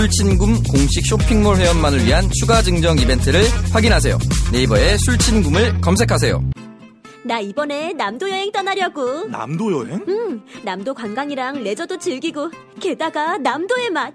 술친굼 공식 쇼핑몰 회원만을 위한 추가 증정 이벤트를 확인하세요. 네이버에 술친굼을 검색하세요. 나 이번에 남도 여행 떠나려고. 남도 여행? 응, 남도 관광이랑 레저도 즐기고, 게다가 남도의 맛.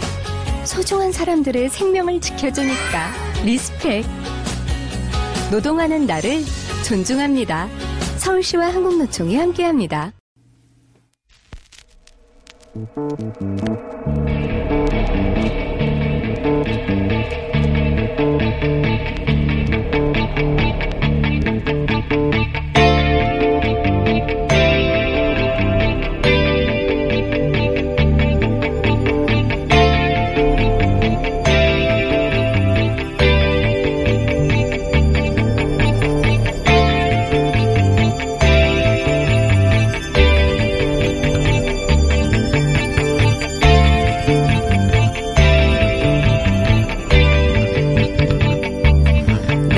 소중한 사람들의 생명을 지켜주니까 respect. 노동하는 나를 존중합니다. 서울시와 한국노총이 함께합니다.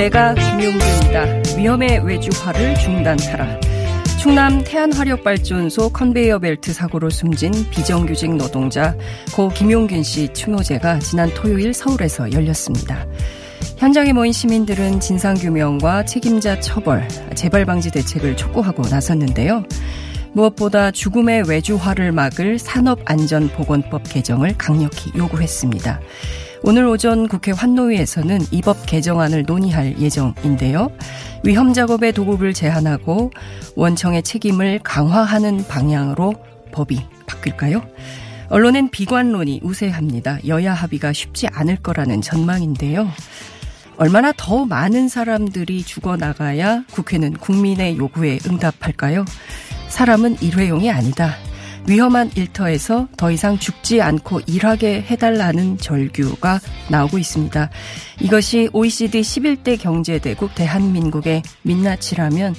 내가 김용규입니다. 위험의 외주화를 중단하라. 충남 태안화력발전소 컨베이어 벨트 사고로 숨진 비정규직 노동자 고 김용균 씨 추모제가 지난 토요일 서울에서 열렸습니다. 현장에 모인 시민들은 진상규명과 책임자 처벌, 재발 방지 대책을 촉구하고 나섰는데요. 무엇보다 죽음의 외주화를 막을 산업안전보건법 개정을 강력히 요구했습니다. 오늘 오전 국회 환노위에서는 이 법 개정안을 논의할 예정인데요. 위험 작업의 도급을 제한하고 원청의 책임을 강화하는 방향으로 법이 바뀔까요? 언론엔 비관론이 우세합니다. 여야 합의가 쉽지 않을 거라는 전망인데요. 얼마나 더 많은 사람들이 죽어나가야 국회는 국민의 요구에 응답할까요? 사람은 일회용이 아니다. 위험한 일터에서 더 이상 죽지 않고 일하게 해달라는 절규가 나오고 있습니다. 이것이 OECD 11대 경제대국 대한민국의 민낯이라면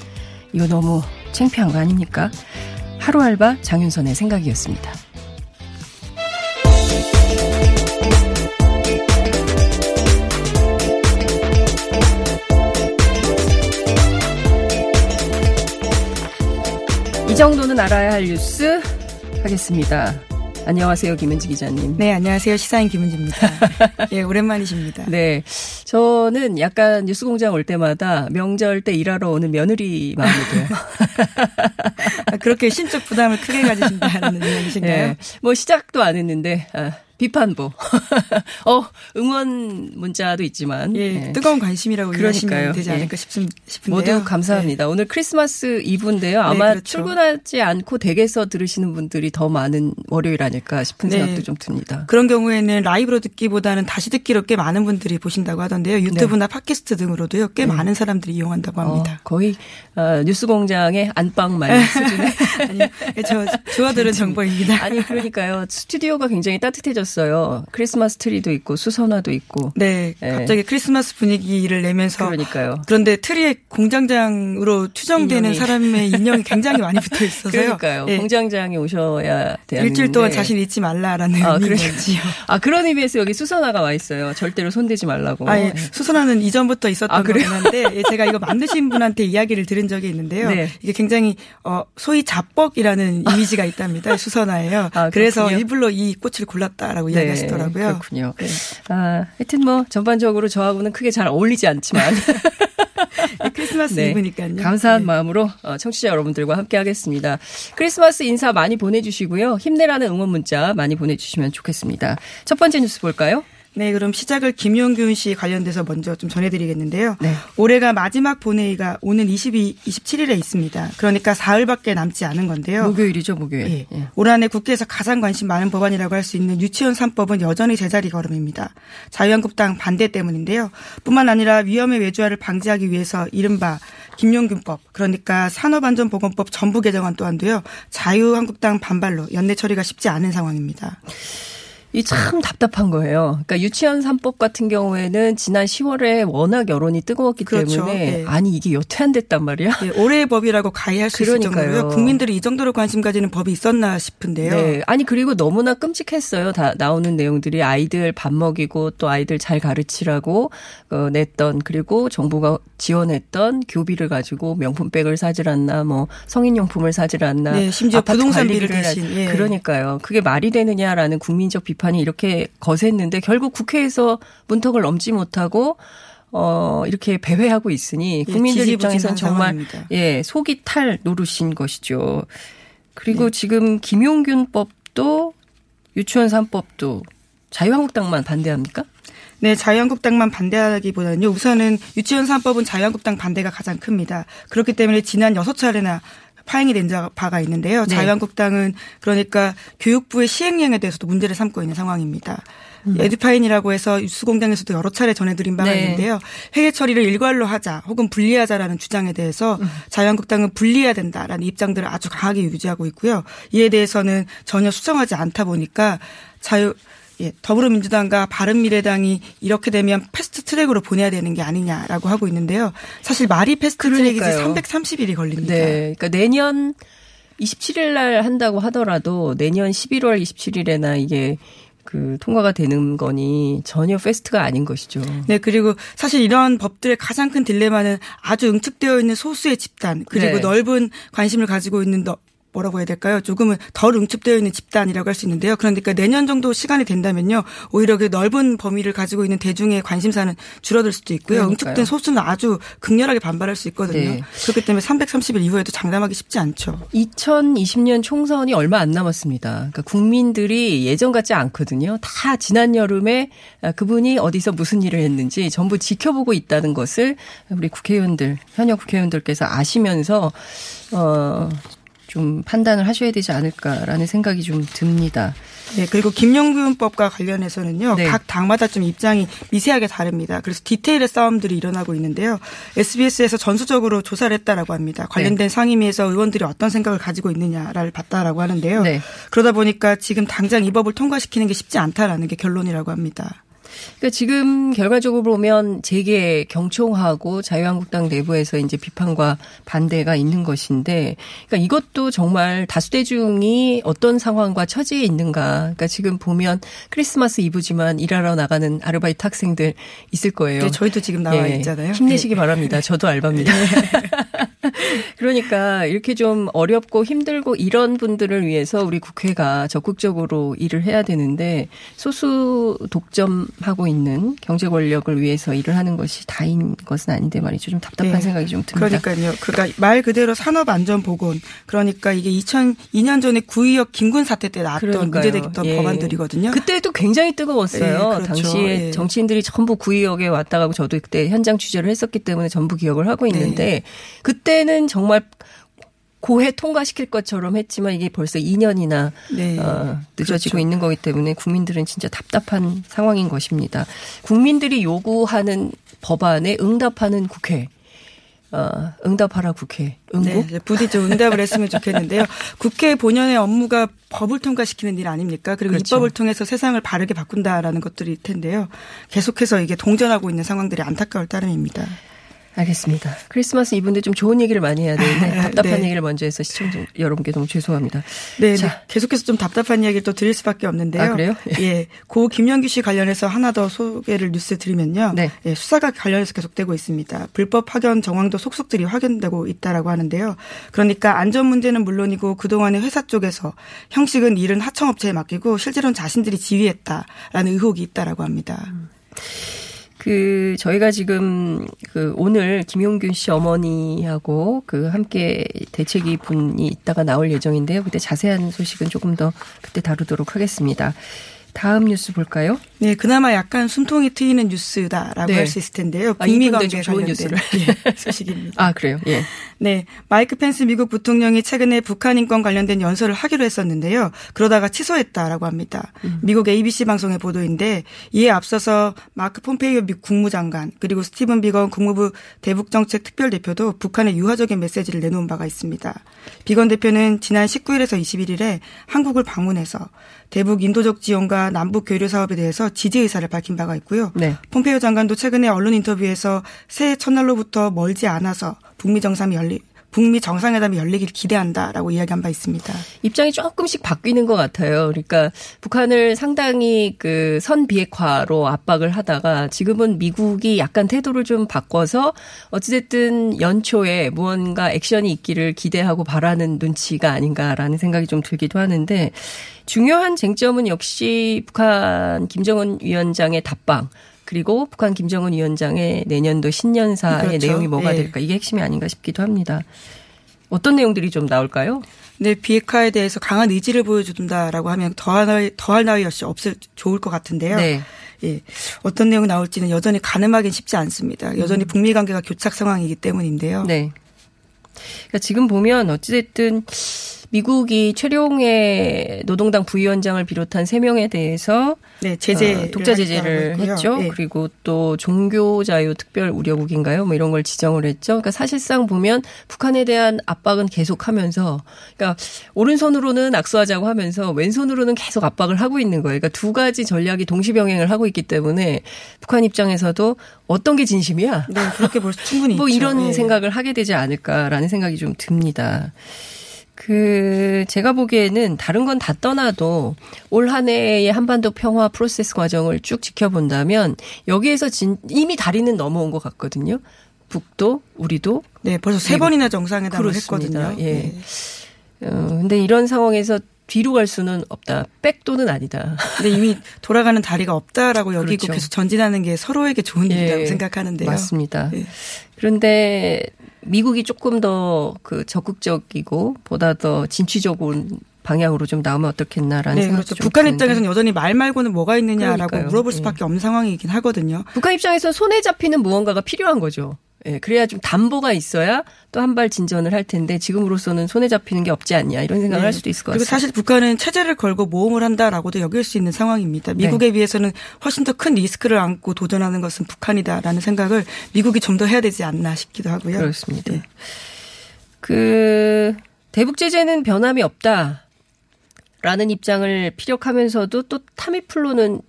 이거 너무 창피한 거 아닙니까? 하루 알바 장윤선의 생각이었습니다. 이 정도는 알아야 할 뉴스 하겠습니다. 안녕하세요, 김은지 기자님. 네, 안녕하세요. 시사인 김은지입니다. 예, 오랜만이십니다. 네. 저는 약간 뉴스 공장 올 때마다 명절 때 일하러 오는 며느리 마음이 돼요. 아, 그렇게 심적 부담을 크게 가지신다는 이야기신가요? 네. 뭐 시작도 안 했는데, 아, 비판보. 어, 응원 문자도 있지만. 예, 예. 뜨거운 관심이라고 그러니까요. 이해하시면 되지 예. 않을까 싶, 싶은데요. 모두 감사합니다. 오늘 크리스마스 이브인데요. 아마 네, 그렇죠. 출근하지 않고 댁에서 들으시는 분들이 더 많은 월요일 아닐까 싶은 네. 생각도 좀 듭니다. 그런 경우에는 라이브로 듣기보다는 다시 듣기로 꽤 많은 분들이 보신다고 하던데요. 유튜브나 팟캐스트 등으로도요. 꽤 네. 많은 사람들이 이용한다고 합니다. 어, 거의 어, 뉴스공장의 안방만 수준의 아니요, 저 좋아들은 정보입니다. 아니 그러니까요. 스튜디오가 굉장히 따뜻해 졌어요. 크리스마스 트리도 있고 수선화도 있고. 네, 예. 갑자기 크리스마스 분위기를 내면서 그러니까요. 그런데 트리에 공장장으로 추정되는 인형이. 사람의 인형이 굉장히 많이 붙어 있어서요. 그러니까요. 예. 공장장이 오셔야 되는데 일주일 동안 자신 잊지 말라라는 아, 의미겠지요. 아 그런 의미에서 여기 수선화가 와 있어요. 절대로 손대지 말라고. 아, 예. 수선화는 이전부터 있었던 아? 거긴 한데 예, 제가 이거 만드신 분한테 이야기를 들은 적이 있는데요. 네. 이게 굉장히 어 소위 자뻑이라는 이미지가 있답니다. 수선화예요. 아, 그래서. 일부러 이 꽃을 골랐다 라고 네, 이야기하시더라고요. 그렇군요. 네. 아, 하여튼 뭐 전반적으로 저하고는 크게 잘 어울리지 않지만 예, 크리스마스 네. 이브니까요. 감사한 네. 마음으로 어, 청취자 여러분들과 함께 하겠습니다. 크리스마스 인사 많이 보내주시고요. 힘내라는 응원 문자 많이 보내주시면 좋겠습니다. 첫 번째 뉴스 볼까요? 네, 그럼 시작을 김용균 씨 관련돼서 먼저 좀 전해드리겠는데요. 네. 올해가 마지막 본회의가 오는 22, 27일에 있습니다. 그러니까 사흘밖에 남지 않은 건데요. 목요일이죠, 목요일. 예. 예. 올 한해 국회에서 가장 관심 많은 법안이라고 할 수 있는 유치원 3법은 여전히 제자리 걸음입니다. 자유한국당 반대 때문인데요. 뿐만 아니라 위험의 외주화를 방지하기 위해서 이른바 김용균법, 그러니까 산업안전보건법 전부 개정안 또한도요. 자유한국당 반발로 연내 처리가 쉽지 않은 상황입니다. 이 참 답답한 거예요. 그러니까 유치원 3법 같은 경우에는 지난 10월에 워낙 여론이 뜨거웠기 그렇죠. 때문에 네. 아니 이게 여태 안 됐단 말이야. 예, 올해의 법이라고 가해할 수 있을 그러니까요. 정도로요. 국민들이 이 정도로 관심 가지는 법이 있었나 싶은데요. 네. 아니 그리고 너무나 끔찍했어요. 다 나오는 내용들이 아이들 밥 먹이고 또 아이들 잘 가르치라고 어, 냈던 그리고 정부가 지원했던 교비를 가지고 명품백을 사질 않나 뭐 성인용품을 사질 않나 네, 심지어 부동산비를 대신, 예. 그러니까요. 그게 말이 되느냐라는 국민적 비판 이 이렇게 거셌는데 결국 국회에서 문턱을 넘지 못하고 어, 이렇게 배회하고 있으니 예, 국민들 지지부진한 입장에서는 정말 상황입니다. 예, 속이 탈 노릇인 것이죠. 그리고 지금 김용균법도 유치원 3법도 자유한국당만 반대합니까? 네, 자유한국당만 반대하기보다는요. 우선은 유치원 3법은 자유한국당 반대가 가장 큽니다. 그렇기 때문에 지난 6차례나 파행이 된 자- 바가 있는데요. 네. 자유한국당은 그러니까 교육부의 시행령에 대해서도 문제를 삼고 있는 상황입니다. 음. 에듀파인이라고 해서 뉴스공장에서도 여러 차례 전해드린 바가 네. 있는데요. 회계 처리를 일괄로 하자 혹은 분리하자라는 주장에 대해서 음. 자유한국당은 분리해야 된다라는 입장들을 아주 강하게 유지하고 있고요. 이에 대해서는 전혀 수정하지 않다 보니까 자유 예, 더불어민주당과 바른미래당이 이렇게 되면 패스트 트랙으로 보내야 되는 게 아니냐라고 하고 있는데요. 사실 말이 패스트 트랙이지 그러니까요. 330일이 걸립니다. 네. 그러니까 내년 27일 날 한다고 하더라도 내년 11월 27일에나 이게 그 통과가 되는 거니 전혀 fast가 아닌 것이죠. 네, 그리고 사실 이런 법들의 가장 큰 딜레마는 아주 응축되어 있는 소수의 집단, 그리고 네. 넓은 관심을 가지고 있는 너- 뭐라고 해야 될까요? 조금은 덜 응축되어 있는 집단이라고 할 수 있는데요. 그러니까 내년 정도 시간이 된다면요. 오히려 그 넓은 범위를 가지고 있는 대중의 관심사는 줄어들 수도 있고요. 그러니까요. 응축된 소수는 아주 극렬하게 반발할 수 있거든요. 네. 그렇기 때문에 330일 이후에도 장담하기 쉽지 않죠. 2020년 총선이 얼마 안 남았습니다. 그러니까 국민들이 예전 같지 않거든요. 다 지난 여름에 그분이 어디서 무슨 일을 했는지 전부 지켜보고 있다는 것을 우리 국회의원들, 현역 국회의원들께서 아시면서 어, 좀 판단을 하셔야 되지 않을까라는 생각이 좀 듭니다. 네, 그리고 김용균법과 관련해서는요, 네. 각 당마다 좀 입장이 미세하게 다릅니다. 그래서 디테일의 싸움들이 일어나고 있는데요. SBS에서 전수적으로 조사를 했다라고 합니다. 관련된 상임위에서 의원들이 어떤 생각을 가지고 있느냐를 봤다라고 하는데요. 네. 그러다 보니까 지금 당장 이 법을 통과시키는 게 쉽지 않다라는 게 결론이라고 합니다. 그러니까 지금 결과적으로 보면 재계 경총하고 자유한국당 내부에서 이제 비판과 반대가 있는 것인데, 그러니까 이것도 정말 다수대중이 어떤 상황과 처지에 있는가. 그러니까 지금 보면 크리스마스 이브지만 일하러 나가는 아르바이트 학생들 있을 거예요. 네, 저희도 지금 나와 예, 있잖아요. 힘내시기 네. 바랍니다. 저도 알바입니다. 그러니까 이렇게 좀 어렵고 힘들고 이런 분들을 위해서 우리 국회가 적극적으로 일을 해야 되는데 소수 독점하고 있는 경제 권력을 위해서 일을 하는 것이 다인 것은 아닌데 말이죠. 좀 답답한 네. 생각이 좀 듭니다. 그러니까요. 그러니까 말 그대로 산업안전보건. 그러니까 이게 2002년 전에 구의역 김군 사태 때 나왔던 그러니까요. 문제됐던 예. 법안들이거든요. 그때도 굉장히 뜨거웠어요. 예, 그렇죠. 당시에 예. 정치인들이 전부 구의역에 왔다 가고 저도 그때 현장 취재를 했었기 때문에 전부 기억을 하고 있는데 네. 그때는 정말 고해 통과시킬 것처럼 했지만 이게 벌써 2년이나 네. 어, 늦어지고 그렇죠. 있는 거기 때문에 국민들은 진짜 답답한 상황인 것입니다. 국민들이 요구하는 법안에 응답하는 국회. 어, 응답하라 국회. 응고? 네, 부디 좀 응답을 했으면 좋겠는데요. 국회 본연의 업무가 법을 통과시키는 일 아닙니까? 그리고 그렇죠. 입법을 통해서 세상을 바르게 바꾼다라는 것들일 텐데요. 계속해서 이게 동전하고 있는 상황들이 안타까울 따름입니다. 알겠습니다. 크리스마스 이분들 좀 좋은 얘기를 많이 해야 되는데 답답한 네. 얘기를 먼저 해서 시청자 여러분께 너무 죄송합니다. 네, 자. 네, 계속해서 좀 답답한 이야기를 또 드릴 수밖에 없는데요. 아, 그래요? 예, 고 김영규 씨 관련해서 하나 더 소개를 뉴스 드리면요. 네. 예, 수사가 관련해서 계속되고 있습니다. 불법 파견 정황도 속속들이 확인되고 있다라고 하는데요. 그러니까 안전 문제는 물론이고 그동안에 회사 쪽에서 형식은 일은 하청업체에 맡기고 실제로는 자신들이 지휘했다라는 의혹이 있다라고 합니다. 그 저희가 지금 그 오늘 김용균 씨 어머니하고 그 함께 대책위 분이 있다가 나올 예정인데요. 그때 자세한 소식은 조금 더 그때 다루도록 하겠습니다. 다음 뉴스 볼까요? 네, 그나마 약간 숨통이 트이는 뉴스다라고 네. 할수 있을 텐데요. 아, 북미 이분들 관계 좀 좋은 뉴스를. 예, 소식입니다. 아 그래요. 예. 네, 마이크 펜스 미국 부통령이 최근에 북한 인권 관련된 연설을 하기로 했었는데요. 그러다가 취소했다라고 합니다. 미국 ABC 방송의 보도인데 이에 앞서서 마크 폼페이오 미 국무장관 그리고 스티븐 비건 국무부 대북정책 특별대표도 북한의 유화적인 메시지를 내놓은 바가 있습니다. 비건 대표는 지난 19일에서 21일에 한국을 방문해서 대북 인도적 지원과 남북 교류 사업에 대해서 지지 의사를 밝힌 바가 있고요. 네. 폼페이오 장관도 최근에 언론 인터뷰에서 새해 첫날로부터 멀지 않아서 북미 정상이 열리 북미 정상회담이 열리길 기대한다라고 이야기한 바 있습니다. 입장이 조금씩 바뀌는 것 같아요. 그러니까 북한을 상당히 그 선비핵화로 압박을 하다가 지금은 미국이 약간 태도를 좀 바꿔서 어찌됐든 연초에 무언가 액션이 있기를 기대하고 바라는 눈치가 아닌가라는 생각이 좀 들기도 하는데 중요한 쟁점은 역시 북한 김정은 위원장의 답방 그리고 북한 김정은 위원장의 내년도 신년사의 그렇죠. 내용이 뭐가 예. 될까 이게 핵심이 아닌가 싶기도 합니다. 어떤 내용들이 좀 나올까요? 네, 비핵화에 대해서 강한 의지를 보여준다라고 하면 더할 나위, 더할 나위 없이 없을 좋을 것 같은데요. 네. 예, 어떤 내용 나올지는 여전히 가늠하기는 쉽지 않습니다. 여전히 북미 관계가 교착 상황이기 때문인데요. 음. 네. 그러니까 지금 보면 어찌됐든 미국이 최룡해 노동당 부위원장을 비롯한 세 명에 대해서 네, 제재 어, 독자 제재를 했죠. 네. 그리고 또 종교 자유 특별 우려국인가요? 뭐 이런 걸 지정을 했죠. 그러니까 사실상 보면 북한에 대한 압박은 계속하면서 그러니까 오른손으로는 악수하자고 하면서 왼손으로는 계속 압박을 하고 있는 거예요. 그러니까 두 가지 전략이 동시병행을 하고 있기 때문에 북한 입장에서도 어떤 게 진심이야? 네, 그렇게 볼수 충분히 뭐 있죠. 이런 예. 생각을 하게 되지 않을까라는 생각이 좀 듭니다. 그 제가 보기에는 다른 건 다 떠나도 올 한 해의 한반도 평화 프로세스 과정을 쭉 지켜본다면 여기에서 진, 이미 다리는 넘어온 것 같거든요. 북도 우리도 네, 벌써 세. 번이나 정상회담을 그렇습니다. 했거든요. 예. 네. 어, 근데 이런 상황에서 뒤로 갈 수는 없다. 백도는 아니다. 근데 이미 돌아가는 다리가 없다라고 여기고 그렇죠. 계속 전진하는 게 서로에게 좋은 일이라고 예, 생각하는데요. 맞습니다. 예. 그런데 미국이 조금 더 그 적극적이고 보다 더 진취적인 방향으로 좀 나오면 어떻겠나라는 네, 생각이 그렇죠. 좀 북한 드는데. 입장에서는 여전히 말 말고는 뭐가 있느냐라고 그러니까요. 물어볼 수밖에 없는 상황이긴 하거든요. 북한 입장에서 손에 잡히는 무언가가 필요한 거죠. 예, 그래야 좀 담보가 있어야 또 한 발 진전을 할 텐데 지금으로서는 손에 잡히는 게 없지 않냐 이런 생각을 네. 할 수도 있을 것 그리고 같습니다. 사실 북한은 체제를 걸고 모험을 한다라고도 여길 수 있는 상황입니다. 미국에 비해서는 훨씬 더 큰 리스크를 안고 도전하는 것은 북한이다라는 생각을 미국이 좀 더 해야 되지 않나 싶기도 하고요. 그렇습니다. 네. 그 대북 제재는 변함이 없다 라는 입장을 피력하면서도 또 타미플루는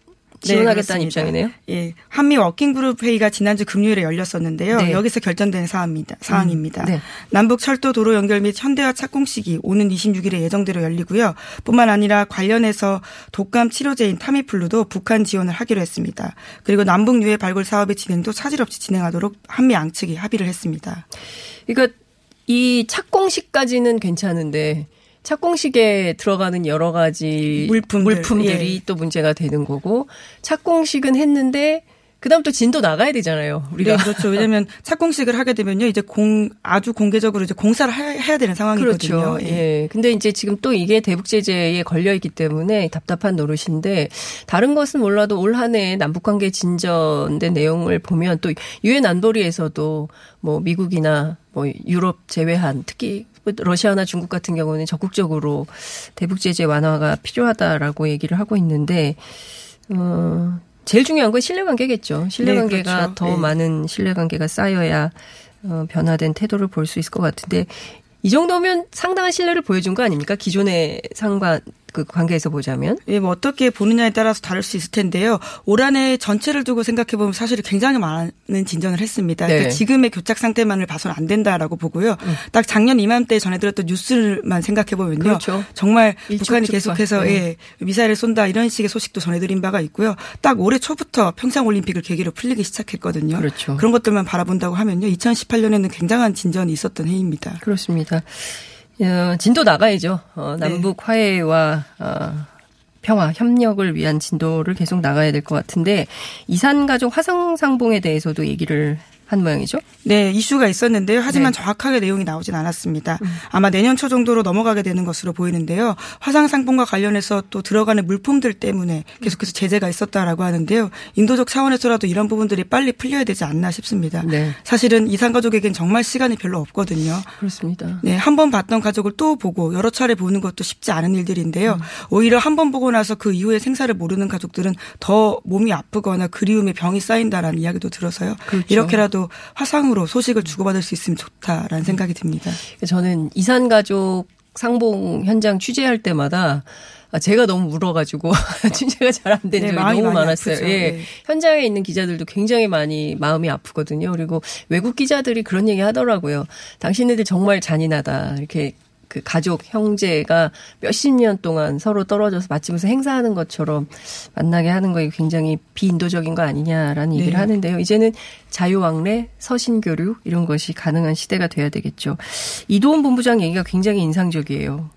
지원하겠다는 네. 입장이네요. 예, 한미 워킹 그룹 회의가 지난주 금요일에 열렸었는데요. 네. 여기서 결정된 사안입니다. 사안입니다. 음, 네. 남북 철도 도로 연결 및 현대화 착공식이 오는 26일에 예정대로 열리고요. 뿐만 아니라 관련해서 독감 치료제인 타미플루도 북한 지원을 하기로 했습니다. 그리고 남북 유해 발굴 사업의 진행도 차질 없이 진행하도록 한미 양측이 합의를 했습니다. 그러니까 이 착공식까지는 괜찮은데 착공식에 들어가는 여러 가지 물품들, 이 예. 또 문제가 되는 거고 착공식은 했는데 그다음 또 진도 나가야 되잖아요. 우리가 네, 그렇죠. 왜냐하면 착공식을 하게 되면요, 이제 공 아주 공개적으로 이제 공사를 하- 해야 되는 상황이거든요. 그렇죠. 예. 근데 이제 지금 또 이게 대북 제재에 걸려 있기 때문에 답답한 노릇인데 다른 것은 몰라도 올 한해 남북 관계 진전된 내용을 보면 또 유엔 안보리에서도 뭐 미국이나 뭐 유럽 제외한 특히 러시아나 중국 같은 경우는 적극적으로 대북 제재 완화가 필요하다라고 얘기를 하고 있는데 어 제일 중요한 건 신뢰관계겠죠. 신뢰관계가 네, 그렇죠. 더 네. 많은 신뢰관계가 쌓여야 어, 변화된 태도를 볼 수 있을 것 같은데 이 정도면 상당한 신뢰를 보여준 거 아닙니까? 기존의 상관 그 관계에서 보자면. 예, 뭐 어떻게 보느냐에 따라서 다를 수 있을 텐데요. 올 한해 전체를 두고 생각해 보면 사실 굉장히 많은 진전을 했습니다. 네. 그러니까 지금의 교착 상태만을 봐서는 안 된다라고 보고요. 딱 작년 이맘때 전해들었던 뉴스만 생각해 보면요. 그렇죠. 정말. 북한이 계속해서 네. 예, 미사일을 쏜다 이런 식의 소식도 전해드린 바가 있고요. 딱 올해 초부터 평창 올림픽을 계기로 풀리기 시작했거든요. 그렇죠. 그런 것들만 바라본다고 하면요. 2018년에는 굉장한 진전이 있었던 해입니다. 그렇습니다. 어, 진도 나가야죠. 어, 남북 화해와 어, 평화, 협력을 위한 진도를 계속 나가야 될 것 같은데 이산가족 화성상봉에 대해서도 얘기를 한 모양이죠. 네, 이슈가 있었는데요. 하지만 네. 정확하게 내용이 나오진 않았습니다. 아마 내년 초 정도로 넘어가게 되는 것으로 보이는데요. 화상 상품과 관련해서 또 들어가는 물품들 때문에 계속해서 제재가 있었다라고 하는데요. 인도적 차원에서라도 이런 부분들이 빨리 풀려야 되지 않나 싶습니다. 네. 사실은 이산 가족에겐 정말 시간이 별로 없거든요. 그렇습니다. 네, 한 번 봤던 가족을 또 보고 여러 차례 보는 것도 쉽지 않은 일들인데요. 오히려 한 번 보고 나서 그 이후에 생사를 모르는 가족들은 더 몸이 아프거나 그리움의 병이 쌓인다라는 이야기도 들어서요. 그렇죠. 이렇게라도 화상으로 소식을 주고받을 수 있으면 좋다라는 생각이 듭니다. 저는 이산 가족 상봉 현장 취재할 때마다 아, 제가 너무 울어가지고 취재가 잘안된 네, 적이 너무 많았어요. 아프죠. 예. 네. 현장에 있는 기자들도 굉장히 많이 마음이 아프거든요. 그리고 외국 기자들이 그런 얘기 하더라고요. 당신네들 정말 잔인하다. 이렇게 그 가족, 형제가 몇십 년 동안 서로 떨어져서 마치면서 행사하는 것처럼 만나게 하는 거에 굉장히 비인도적인 거 아니냐라는 얘기를 네. 하는데요. 이제는 자유왕래, 서신교류 이런 것이 가능한 시대가 돼야 되겠죠. 이도훈 본부장 얘기가 굉장히 인상적이에요.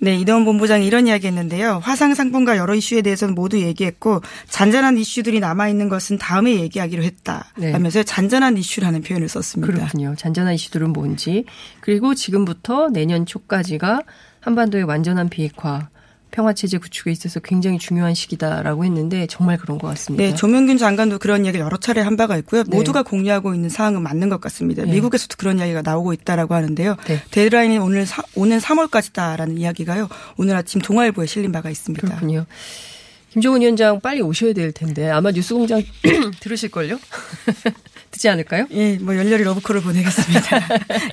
네, 이대원 본부장이 이런 이야기 했는데요. 화상 상품과 여러 이슈에 대해서는 모두 얘기했고 잔잔한 이슈들이 남아 있는 것은 다음에 얘기하기로 했다. 네. 하면서 잔잔한 이슈라는 표현을 썼습니다. 그렇군요. 잔잔한 이슈들은 뭔지. 그리고 지금부터 내년 초까지가 한반도의 완전한 비핵화, 평화체제 구축에 있어서 굉장히 중요한 시기다라고 했는데 정말 그런 것 같습니다. 네, 조명균 장관도 그런 얘기를 여러 차례 한 바가 있고요. 네. 모두가 공유하고 있는 사항은 맞는 것 같습니다. 네. 미국에서도 그런 이야기가 나오고 있다라고 하는데요. 네. 데드라인이 오늘 사, 오는 3월까지다라는 이야기가요. 오늘 아침 동아일보에 실린 바가 있습니다. 그렇군요. 김종훈 위원장 빨리 오셔야 될 텐데 아마 뉴스공장 들으실걸요? 듣지 않을까요? 예, 뭐 열렬히 러브콜을 보내겠습니다.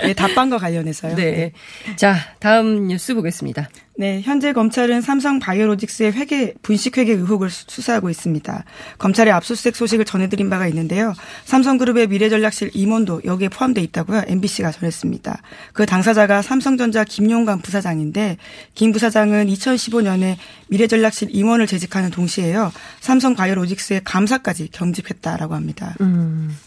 예, 답방과 관련해서요. 네. 자, 다음 뉴스 보겠습니다. 네, 현재 검찰은 삼성 바이오로직스의 회계 분식 회계 의혹을 수- 수사하고 있습니다. 검찰의 압수수색 소식을 전해드린 바가 있는데요. 삼성그룹의 미래전략실 임원도 여기에 포함돼 있다고요. MBC가 전했습니다. 그 당사자가 삼성전자 김용관 부사장인데 김 부사장은 2015년에 미래전략실 임원을 재직하는 동시에요. 삼성 바이오로직스의 감사까지 경집했다라고 합니다. 음.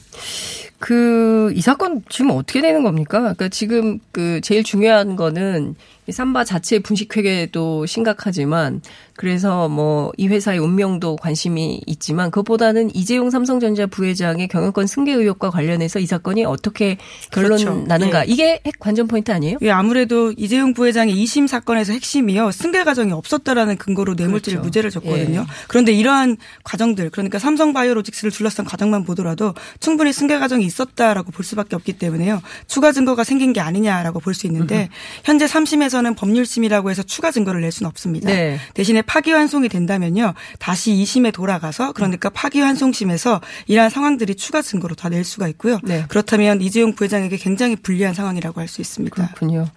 그, 이 사건 지금 어떻게 되는 겁니까? 그러니까 지금 그 제일 중요한 거는 이 삼바 자체 분식회계도 심각하지만 그래서 뭐 이 회사의 운명도 관심이 있지만 그것보다는 이재용 삼성전자 부회장의 경영권 승계 의혹과 관련해서 이 사건이 어떻게 결론 그렇죠. 나는가. 예. 이게 핵 관전 포인트 아니에요? 예, 아무래도 이재용 부회장의 2심 사건에서 핵심이요. 승계 과정이 없었다라는 근거로 뇌물죄를 그렇죠. 무죄를 줬거든요. 예. 그런데 이러한 과정들, 그러니까 삼성바이오로직스를 둘러싼 과정만 보더라도 충분히 승계 과정이 있었다라고 볼 수밖에 없기 때문에요. 추가 증거가 생긴 게 아니냐라고 볼 수 있는데 현재 3심에서 는 법률심이라고 해서 추가 증거를 낼 수는 없습니다. 네. 대신에 파기환송이 된다면요. 다시 2심에 돌아가서 그러니까 파기환송심에서 이러한 상황들이 추가 증거로 다 낼 수가 있고요. 네. 그렇다면 이재용 부회장에게 굉장히 불리한 상황이라고 할 수 있습니다. 그렇군요.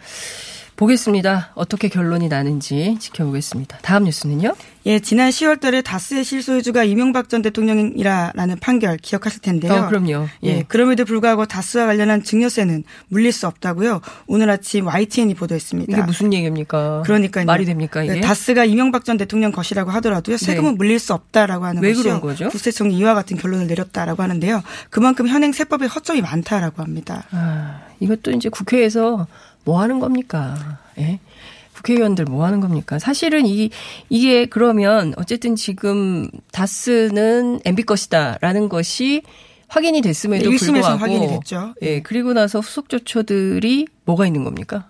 보겠습니다. 어떻게 결론이 나는지 지켜보겠습니다. 다음 뉴스는요? 예, 지난 10월 달에 다스의 실소유주가 이명박 전 대통령이라는 판결 기억하실 텐데요. 어, 그럼요. 예. 예. 그럼에도 불구하고 다스와 관련한 증여세는 물릴 수 없다고요. 오늘 아침 YTN이 보도했습니다. 이게 무슨 얘기입니까? 그러니까요. 말이 됩니까 이게? 네, 다스가 이명박 전 대통령 것이라고 하더라도요. 세금은 네. 물릴 수 없다라고 하는 왜. 그런 거죠? 국세청이 이와 같은 결론을 내렸다라고 하는데요. 그만큼 현행 세법에 허점이 많다라고 합니다. 아, 이것도 이제 국회에서 뭐 하는 겁니까? 예? 국회의원들 뭐 하는 겁니까? 사실은 이, 이게 그러면 어쨌든 지금 다스는 MB 것이다라는 것이 확인이 됐음에도 네, 1심에서 불구하고. 확인이 됐죠. 예, 그리고 나서 후속 조처들이 뭐가 있는 겁니까?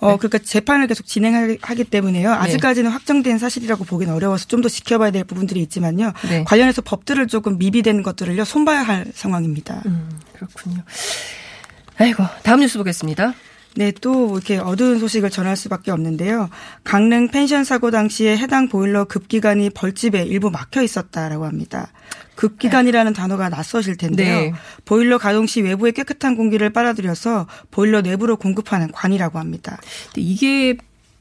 어, 그러니까 재판을 계속 진행하기 때문에요. 네. 아직까지는 확정된 사실이라고 보기는 어려워서 좀 더 지켜봐야 될 부분들이 있지만요. 네. 관련해서 법들을 조금 미비된 것들을요, 손봐야 할 상황입니다. 음, 그렇군요. 아이고, 다음 뉴스 보겠습니다. 네, 또 이렇게 어두운 소식을 전할 수밖에 없는데요. 강릉 펜션 사고 당시에 해당 보일러 급기관이 벌집에 일부 막혀 있었다라고 합니다. 급기관이라는 단어가 낯서실 텐데요. 네. 보일러 가동 시 외부에 깨끗한 공기를 빨아들여서 보일러 내부로 공급하는 관이라고 합니다. 이게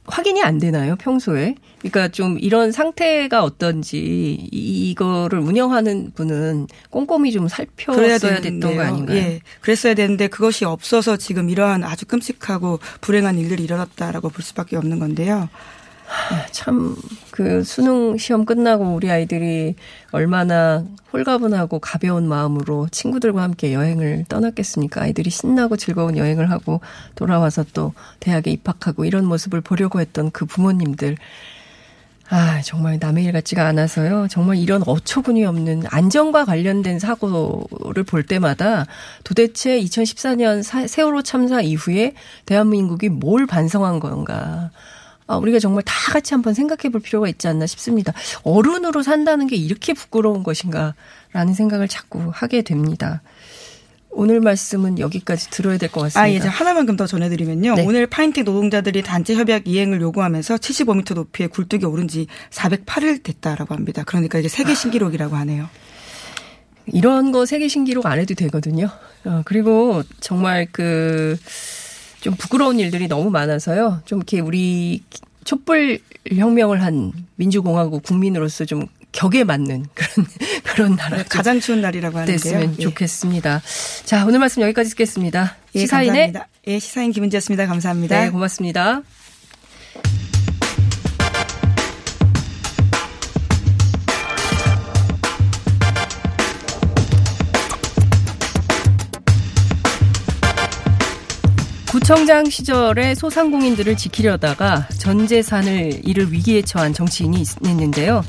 확인이 안 되나요, 평소에? 그러니까 좀 이런 상태가 어떤지 이- 이거를 운영하는 분은 꼼꼼히 좀 살펴서야 됐던. 거 아닌가요? 예, 그랬어야 되는데 그것이 없어서 지금 이러한 아주 끔찍하고 불행한 일들이 일어났다라고 볼 수밖에 없는 건데요. 참 그 수능 시험 끝나고 우리 아이들이 얼마나 홀가분하고 가벼운 마음으로 친구들과 함께 여행을 떠났겠습니까? 아이들이 신나고 즐거운 여행을 하고 돌아와서 또 대학에 입학하고 이런 모습을 보려고 했던 그 부모님들. 아, 정말 남의 일 같지가 않아서요. 정말 이런 어처구니 없는 안전과 관련된 사고를 볼 때마다 도대체 2014년 사- 세월호 참사 이후에 대한민국이 뭘 반성한 건가. 아, 우리가 정말 다 같이 한번 생각해 볼 필요가 있지 않나 싶습니다. 어른으로 산다는 게 이렇게 부끄러운 것인가 라는 생각을 자꾸 하게 됩니다. 오늘 말씀은 여기까지 들어야 될 것 같습니다. 아, 예, 이제 하나만큼 더 전해드리면요. 네. 오늘 파인팅 노동자들이 단체 협약 이행을 요구하면서 75m 높이의 굴뚝이 오른 지 408일 됐다라고 합니다. 그러니까 이게 세계 신기록이라고 하네요. 이런 거 세계 신기록 안 해도 되거든요. 어, 그리고 정말 그, 좀 부끄러운 일들이 너무 많아서요. 좀 이렇게 우리 촛불 혁명을 한 민주공화국 국민으로서 좀 격에 맞는 그런, 그런 나라. 좀 가장 추운 날이라고 하는데요. 됐으면 예. 좋겠습니다. 자, 오늘 말씀 여기까지 듣겠습니다. 예, 시사인의 감사합니다. 예, 시사인 김은지였습니다. 감사합니다. 네, 고맙습니다. 구청장 시절에 소상공인들을 지키려다가 전 재산을 잃을 위기에 처한 정치인이 있- 있는데요.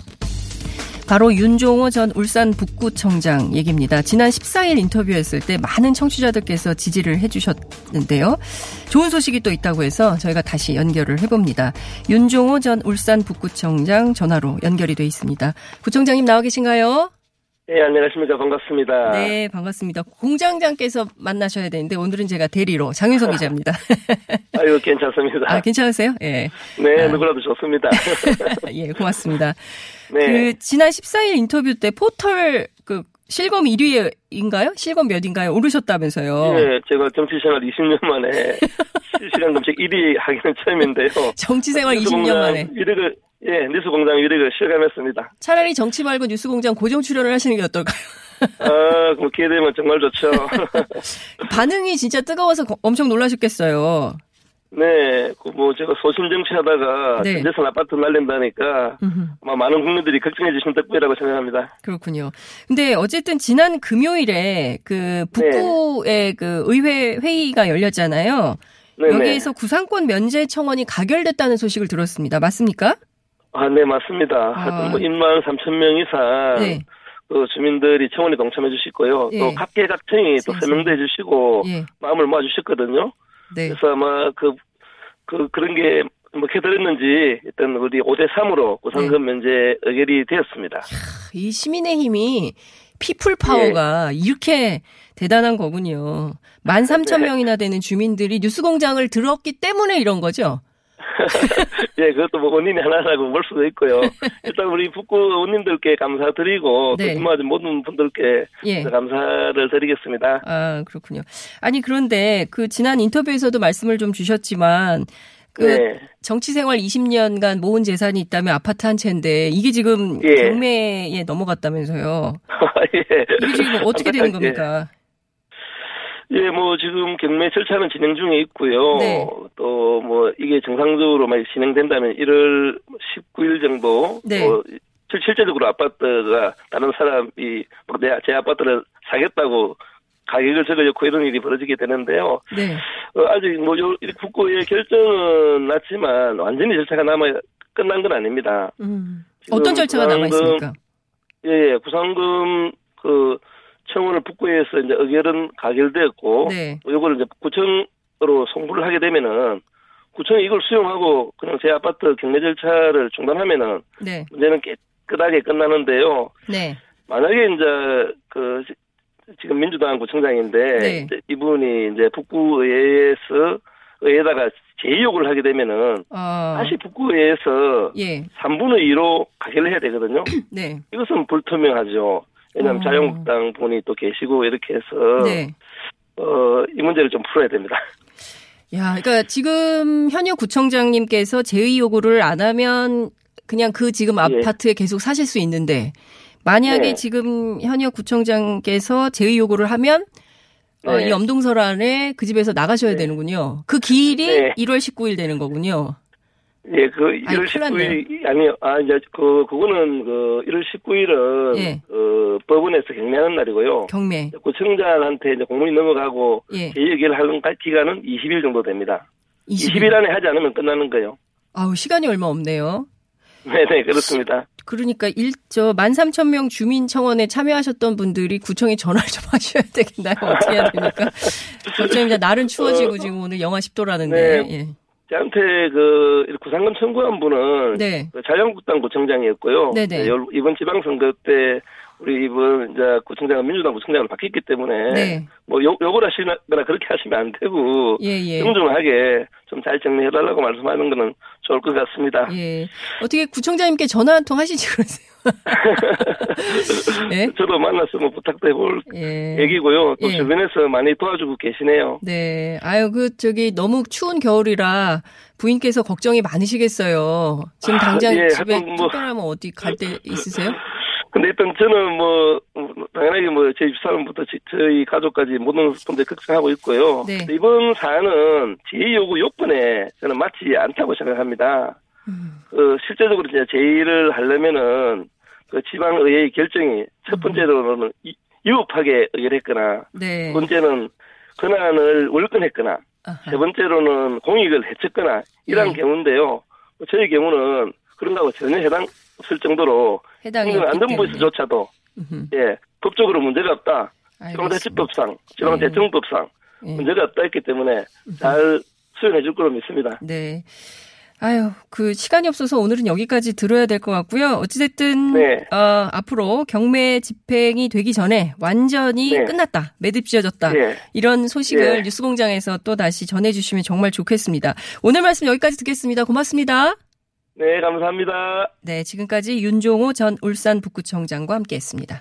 바로 윤종호 전 울산 북구청장 얘기입니다. 지난 14일 인터뷰했을 때 많은 청취자들께서 지지를 해주셨는데요. 좋은 소식이 또 있다고 해서 저희가 다시 연결을 해봅니다. 윤종호 전 울산 북구청장 전화로 연결이 돼 있습니다. 구청장님 나와 계신가요? 네, 안녕하십니까. 반갑습니다. 네, 반갑습니다. 공장장께서 만나셔야 되는데 오늘은 제가 대리로 장윤석 기자입니다. 아유, 괜찮습니다. 아, 괜찮으세요? 예. 네, 누구라도 좋습니다. 예, 고맙습니다. 네. 그 지난 14일 인터뷰 때 포털 그 실검 1위인가요? 실검 몇인가요? 오르셨다면서요. 예, 제가 정치생활 20년 만에 실시간 검색 1위 하기는 처음인데요. 정치생활 20년 뉴스공장 만에. 위력을, 예, 뉴스공장 위력을 실감했습니다. 차라리 정치 말고 뉴스공장 고정 출연을 하시는 게 어떨까요? 아, 뭐 기회되면 정말 좋죠. 반응이 진짜 뜨거워서 거- 엄청 놀라셨겠어요. 네, 그 뭐 제가 소신 정치하다가 네. 전재산 아파트 날린다니까 아마 많은 국민들이 걱정해 주신 덕분이라고 생각합니다. 그렇군요. 근데 어쨌든 지난 금요일에 그 북구의 그 의회 회의가 열렸잖아요. 네네. 여기에서 구상권 면제 청원이 가결됐다는 소식을 들었습니다. 맞습니까? 아, 네, 맞습니다. 하여튼 뭐 1만 3천 명 이상 네. 그 주민들이 청원에 동참해 주시고요. 예. 또 각계각층이 또 설명도 해 주시고 예. 마음을 모아 주셨거든요. 네. 그래서 아마 그, 그, 그런 게 뭐게 들었는지 일단 우리 5대 3으로 구상금 네. 면제 의결이 되었습니다. 이 시민의 힘이 피플 파워가 이렇게 대단한 거군요. 13,000명이나 되는 주민들이 뉴스 공장을 들었기 때문에 이런 거죠. 예, 그것도 뭐 원인이 하나라고 볼 수도 있고요. 일단 우리 북구 의원님들께 감사드리고 네. 또 근무하는 모든 분들께 예. 감사를 드리겠습니다. 아, 그렇군요. 아니, 그런데 그 지난 인터뷰에서도 말씀을 좀 주셨지만 그 네. 정치 생활 20년간 모은 재산이 있다면 아파트 한 채인데 이게 지금 예. 경매에 넘어갔다면서요. 예. 이게 지금 어떻게 되는 예. 겁니까? 예, 뭐 지금 경매 절차는 진행 중에 있고요. 네. 또뭐 이게 정상적으로 만약 진행된다면 1월 19일 정도 네. 어, 실- 실제적으로 아파트가 다른 사람이 뭐 내, 제 아파트를 사겠다고 가격을 적어놓고 이런 일이 벌어지게 되는데요. 네. 어, 아직 뭐 요, 국고의 결정은 났지만 완전히 절차가 남아 끝난 건 아닙니다. 음. 어떤 절차가 남아 있습니까? 예, 예, 구상금 그 청원을 북구에서 이제 의결은 가결되었고 네. 요거를 이제 구청으로 송부를 하게 되면은 구청이 이걸 수용하고 그냥 제 아파트 경매 절차를 중단하면은 네. 문제는 깨끗하게 끝나는데요. 네. 만약에 이제 그 지- 지금 민주당 구청장인데 네. 이분이 이제 북구의회에서 의회에다가 제의요구를 하게 되면은 아. 다시 북구의회에서 예. 3분의 2로 가결을 해야 되거든요. 네. 이것은 불투명하죠. 왜냐하면 어. 자유한국당 분이 또 계시고 이렇게 해서 네. 어, 이 문제를 좀 풀어야 됩니다. 야, 그러니까 지금 현역 구청장님께서 제의 요구를 안 하면 그냥 그 지금 아파트에 계속 사실 수 있는데 만약에 네. 지금 현역 구청장께서 제의 요구를 하면 어, 네. 이 엄동설 안에 그 집에서 나가셔야 되는군요. 그 기일이 네. 1월 19일 되는 거군요. 예, 그 1월 아이, 큰일 났네요. 19일 아니요. 아 이제 그 그거는 그 1월 19일은 예. 그 법원에서 경매하는 날이고요. 경매. 구청장한테 이제 공문이 넘어가고 예. 제의기를 하는 기간은 20일 정도 됩니다. 20일. 20일 안에 하지 않으면 끝나는 거예요. 아우, 시간이 얼마 없네요. 네, 네, 그렇습니다. 그러니까 일, 저, 13,000명 주민 청원에 참여하셨던 분들이 구청에 전화를 좀 하셔야 되겠나요? 어떻게 해야 됩니까? 이제 날은 추워지고 지금 오늘 영하 10도라는데. 네. 예. 저한테 그 구상금 청구한 분은 네. 그 자유한국당 구청장이었고요. 네네. 네, 요- 이번 지방선거 때 우리 이번 이제 구청장은 민주당 구청장으로 바뀌었기 때문에 네. 뭐 욕, 욕을 하시거나 그렇게 하시면 안 되고 예, 예. 정중하게 좀 잘 정리해달라고 말씀하는 거는 좋을 것 같습니다. 예. 어떻게 구청장님께 전화 한 통 하시지 그러세요? 예? 저도 만나서 뭐 부탁도 해볼 예. 얘기고요. 또 예. 주변에서 많이 도와주고 계시네요. 네. 아유, 그, 저기, 너무 추운 겨울이라 부인께서 걱정이 많으시겠어요. 지금 당장 예, 집에 뭐- 특별하면 어디 갈 데 있으세요? 근데 일단 저는 뭐 당연하게 뭐 제 집사람부터 지- 저희 가족까지 모든 분들 걱정하고 있고요. 네. 근데 이번 사안은 제의 요구 요건에 저는 맞지 않다고 생각합니다. 음. 그 실제적으로 이제 제의를 하려면은 그 지방의회의 결정이 첫 번째로는 이- 위법하게 의결했거나 네. 두 번째는 권한을 월권했거나 세 번째로는 공익을 해쳤거나 이런 예. 경우인데요. 저희 경우는 그런 거하고 전혀 해당 없을 정도로 안전부에서조차도 예 법적으로 문제가 없다. 지방자치법상, 지방대청법상 예. 문제가 없다 했기 때문에 잘 수용해 줄 거로 믿습니다. 네. 아유, 그 시간이 없어서 오늘은 여기까지 들어야 될 것 같고요. 어찌됐든 네. 어, 앞으로 경매 집행이 되기 전에 완전히 네. 끝났다, 매듭 지어졌다 예. 이런 소식을 예. 뉴스공장에서 또 다시 전해주시면 정말 좋겠습니다. 오늘 말씀 여기까지 듣겠습니다. 고맙습니다. 네, 감사합니다. 네, 지금까지 윤종오 전 울산 북구청장과 함께했습니다.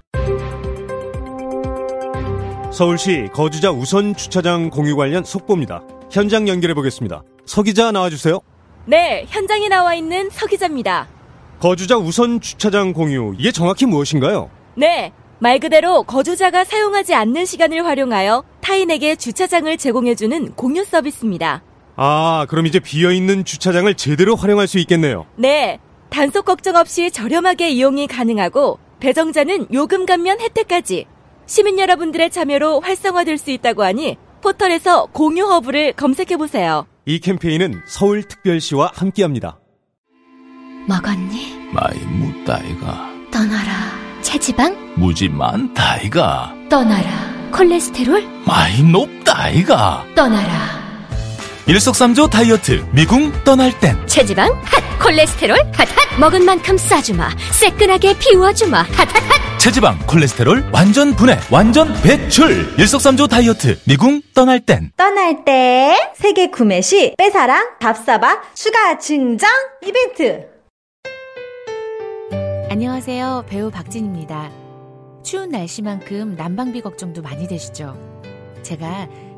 서울시 거주자 우선 주차장 공유 관련 속보입니다. 현장 연결해 보겠습니다. 서 기자 나와주세요. 네, 현장에 나와 있는 서 기자입니다. 거주자 우선 주차장 공유 이게 정확히 무엇인가요? 네, 말 그대로 거주자가 사용하지 않는 시간을 활용하여 타인에게 주차장을 제공해주는 공유 서비스입니다. 아, 그럼 이제 비어 있는 주차장을 제대로 활용할 수 있겠네요. 네, 단속 걱정 없이 저렴하게 이용이 가능하고 배정자는 요금 감면 혜택까지 시민 여러분들의 참여로 활성화될 수 있다고 하니 포털에서 공유 허브를 검색해 보세요. 이 캠페인은 서울특별시와 함께합니다. 먹었니? 많이 묻다이가 떠나라. 체지방? 무지 많다이가 떠나라. 콜레스테롤? 많이 높다이가 떠나라. 일석삼조 다이어트 미궁 떠날 땐. 체지방 핫. 콜레스테롤 핫핫. 먹은 만큼 싸주마. 새끈하게 비워주마. 핫핫핫. 체지방 콜레스테롤 완전 분해 완전 배출. 일석삼조 다이어트 미궁 떠날 땐. 떠날 때 세계 구매 시 빼사랑 답사바 슈가 증정 이벤트. 안녕하세요. 배우 박진입니다. 추운 날씨만큼 난방비 걱정도 많이 되시죠? 제가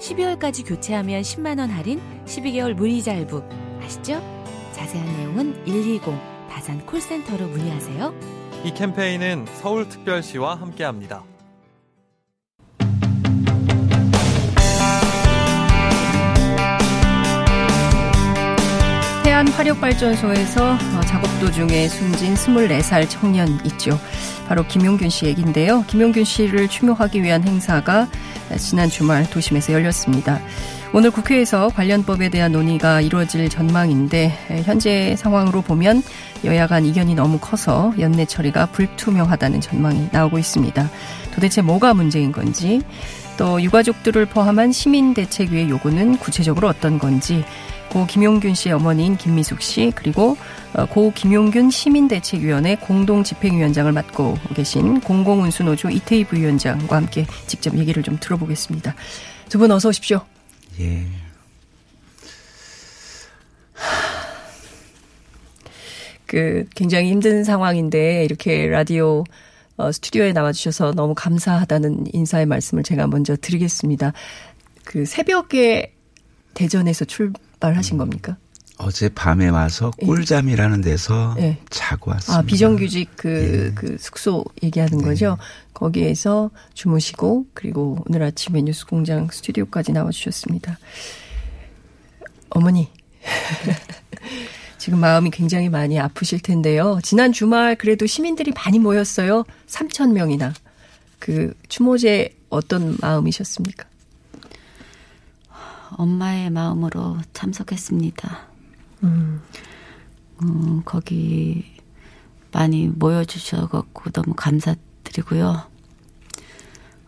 12월까지 교체하면 10만원 할인, 12개월 무이자 할부. 아시죠? 자세한 내용은 120 다산 콜센터로 문의하세요. 이 캠페인은 서울특별시와 함께합니다. 태안 화력발전소에서 어, 작업 도중에 숨진 24살 청년 있죠. 바로 김용균 씨 얘기인데요. 김용균 씨를 추모하기 위한 행사가 지난 주말 도심에서 열렸습니다. 오늘 국회에서 관련 법에 대한 논의가 이루어질 전망인데 현재 상황으로 보면 여야 간 이견이 너무 커서 연내 처리가 불투명하다는 전망이 나오고 있습니다. 도대체 뭐가 문제인 건지 또 유가족들을 포함한 시민 대책위의 요구는 구체적으로 어떤 건지 고 김용균 씨의 어머니인 김미숙 씨 그리고 어, 고 김용균 시민대책위원회 공동 집행위원장을 맡고 계신 공공운수노조 이태희 부위원장과 함께 직접 얘기를 좀 들어보겠습니다. 두 분 어서 오십시오. 예. 그 굉장히 힘든 상황인데 이렇게 라디오 어, 스튜디오에 나와주셔서 너무 감사하다는 인사의 말씀을 제가 먼저 드리겠습니다. 그 새벽에 대전에서 출 발하신 겁니까? 어제 밤에 와서 예. 꿀잠이라는 데서 예. 자고 왔습니다. 아, 비정규직 그, 그 숙소 얘기하는 거죠? 거기에서 주무시고, 그리고 오늘 아침에 뉴스 공장 스튜디오까지 나와주셨습니다. 어머니. 지금 마음이 굉장히 많이 아프실 텐데요. 지난 주말 그래도 시민들이 많이 모였어요. 3천 명이나. 그 추모제 어떤 마음이셨습니까? 엄마의 마음으로 참석했습니다. 음. 음, 거기 많이 모여주셔갖고 너무 감사드리고요.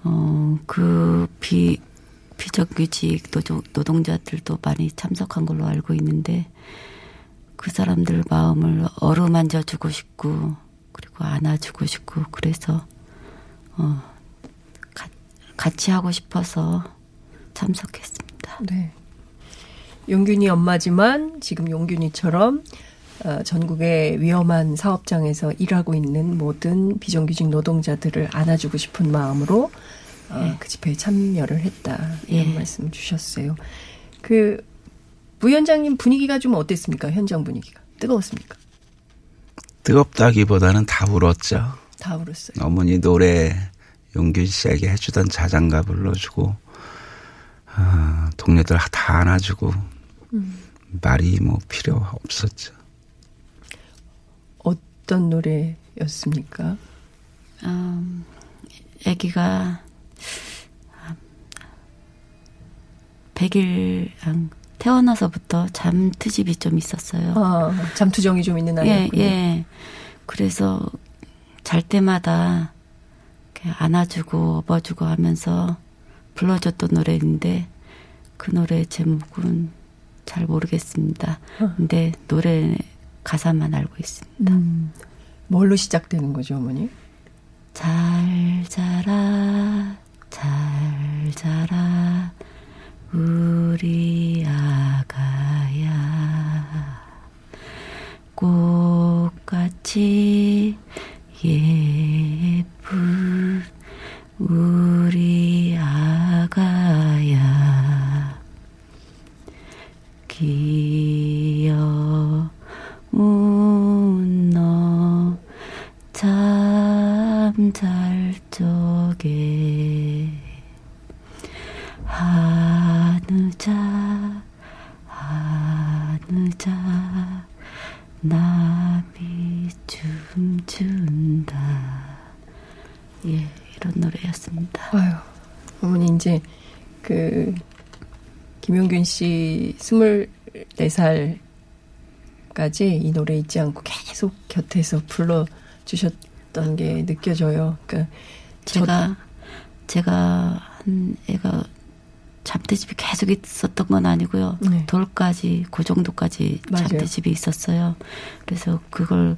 어, 그 비, 비정규직 노동, 노동자들도 많이 참석한 걸로 알고 있는데 그 사람들 마음을 어루만져 주고 싶고 그리고 안아주고 싶고 그래서 어, 가, 같이 하고 싶어서 참석했습니다. 네. 용균이 엄마지만 지금 용균이처럼 어, 전국의 위험한 사업장에서 일하고 있는 모든 비정규직 노동자들을 안아주고 싶은 마음으로 어, 네. 그 집회에 참여를 했다 이런 예. 말씀 주셨어요. 그 부위원장님 분위기가 좀 어땠습니까? 현장 분위기가 뜨거웠습니까? 뜨겁다기보다는 다 울었죠. 다 울었어요. 어머니 노래 용균 씨에게 해주던 자장가 불러주고 아, 동료들 다 안아주고 음. 말이 뭐 필요 없었죠. 어떤 노래였습니까? 음, 아기가 100일 태어나서부터 잠트집이 좀 있었어요. 아, 잠투정이 좀 있는 예, 아이였군요. 예. 그래서 잘 때마다 안아주고 업어주고 하면서 불러줬던 노래인데 그 노래 제목은 잘 모르겠습니다. 어. 근데 노래 가사만 알고 있습니다. 음, 뭘로 시작되는 거죠, 어머니? 잘 자라, 잘 자라, 우리 아가야. 꽃같이 예쁜 우리 아가야 귀여운 너 잠잘 적에 한우자 한우자 나비 춤춘다 예. 이런 노래였습니다. 아유, 어머니 이제 그 김용균 씨 24살까지 이 노래 잊지 않고 계속 곁에서 불러 주셨던 게 느껴져요. 그러니까 제가 제가 한 애가 잠대집이 계속 있었던 건 아니고요. 네. 돌까지 그 정도까지. 잠대집이 있었어요. 그래서 그걸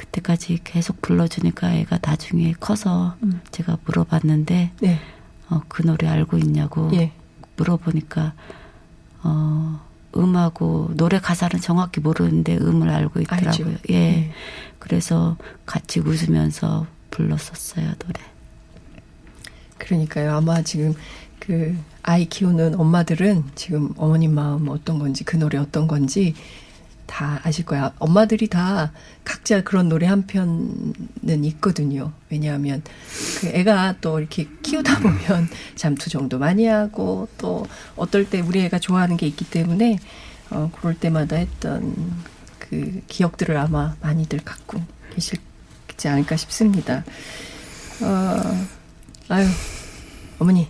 그, 때까지 계속 불러주니까 애가 나중에 커서 음. 제가 물어봤는데 네. 어, 그 노래 알고 있냐고 예. 물어보니까 어, 음하고 노래 가사는 정확히 모르는데 음을 알고 있더라고요. 예. 예. 그래서 같이 웃으면서 불렀었어요 노래. 그러니까요. 아마 지금 그 아이 키우는 엄마들은 지금 어머님 마음 어떤 건지 그 노래 어떤 건지 다 아실 거야. 엄마들이 다 각자 그런 노래 한 편은 있거든요. 왜냐하면 그 애가 또 이렇게 키우다 보면 잠투 정도 많이 하고 또 어떨 때 우리 애가 좋아하는 게 있기 때문에 어 그럴 때마다 했던 그 기억들을 아마 많이들 갖고 계시지 않을까 싶습니다. 어, 아유, 어머니.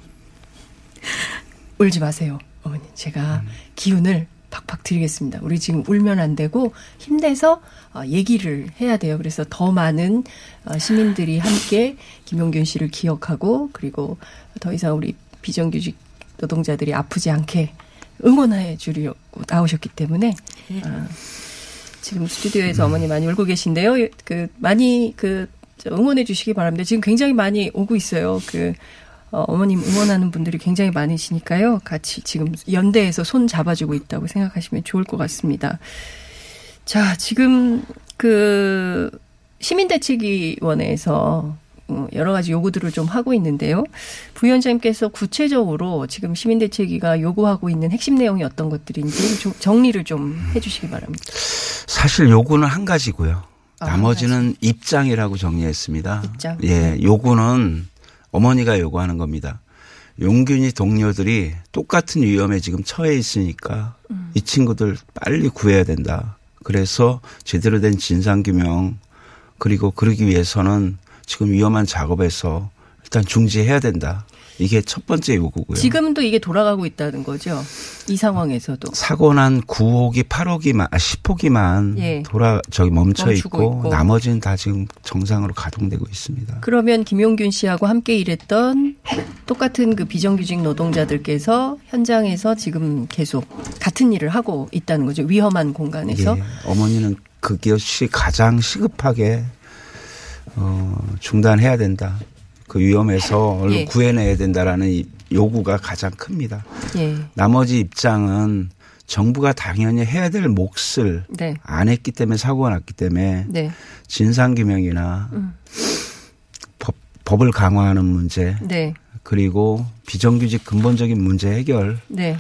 울지 마세요, 어머니. 제가 기운을 팍팍 드리겠습니다. 우리 지금 울면 안 되고 힘내서 어, 얘기를 해야 돼요. 그래서 더 많은 어, 시민들이 함께 김용균 씨를 기억하고 그리고 더 이상 우리 비정규직 노동자들이 아프지 않게 응원해 주려고 나오셨기 때문에 어, 지금 스튜디오에서 어머니 많이 울고 계신데요. 그 많이 그 저, 응원해 주시기 바랍니다. 지금 굉장히 많이 오고 있어요. 그 어, 어머님 응원하는 분들이 굉장히 많으시니까요. 같이 지금 연대에서 손 잡아주고 있다고 생각하시면 좋을 것 같습니다. 자, 지금 그 시민대책위원회에서 어, 여러 가지 요구들을 좀 하고 있는데요. 부위원장님께서 구체적으로 지금 시민대책위가 요구하고 있는 핵심 내용이 어떤 것들인지 좀 정리를 좀 해주시기 바랍니다. 사실 요구는 한 가지고요. 아, 나머지는 입장이라고 정리했습니다. 입장. 예, 요구는 어머니가 요구하는 겁니다. 용균이 동료들이 똑같은 위험에 지금 처해 있으니까 음. 이 친구들 빨리 구해야 된다. 그래서 제대로 된 진상규명 그리고 그러기 위해서는 지금 위험한 작업에서 일단 중지해야 된다. 이게 첫 번째 요구고요. 지금도 이게 돌아가고 있다는 거죠. 이 상황에서도. 사고 난 9호기, 8호기만, 아, 10호기만 예. 돌아, 저기 멈춰 있고, 있고. 나머지는 다 지금 정상으로 가동되고 있습니다. 그러면 김용균 씨하고 함께 일했던 똑같은 그 비정규직 노동자들께서 현장에서 지금 계속 같은 일을 하고 있다는 거죠. 위험한 공간에서. 예. 어머니는 그것이 가장 시급하게, 어, 중단해야 된다. 그 위험에서 얼른 예. 구해내야 된다라는 이 요구가 가장 큽니다. 예. 나머지 입장은 정부가 당연히 해야 될 몫을 네. 안 했기 때문에 사고가 났기 때문에 네. 진상규명이나 음. 법, 법을 강화하는 문제 네. 그리고 비정규직 근본적인 문제 해결 네.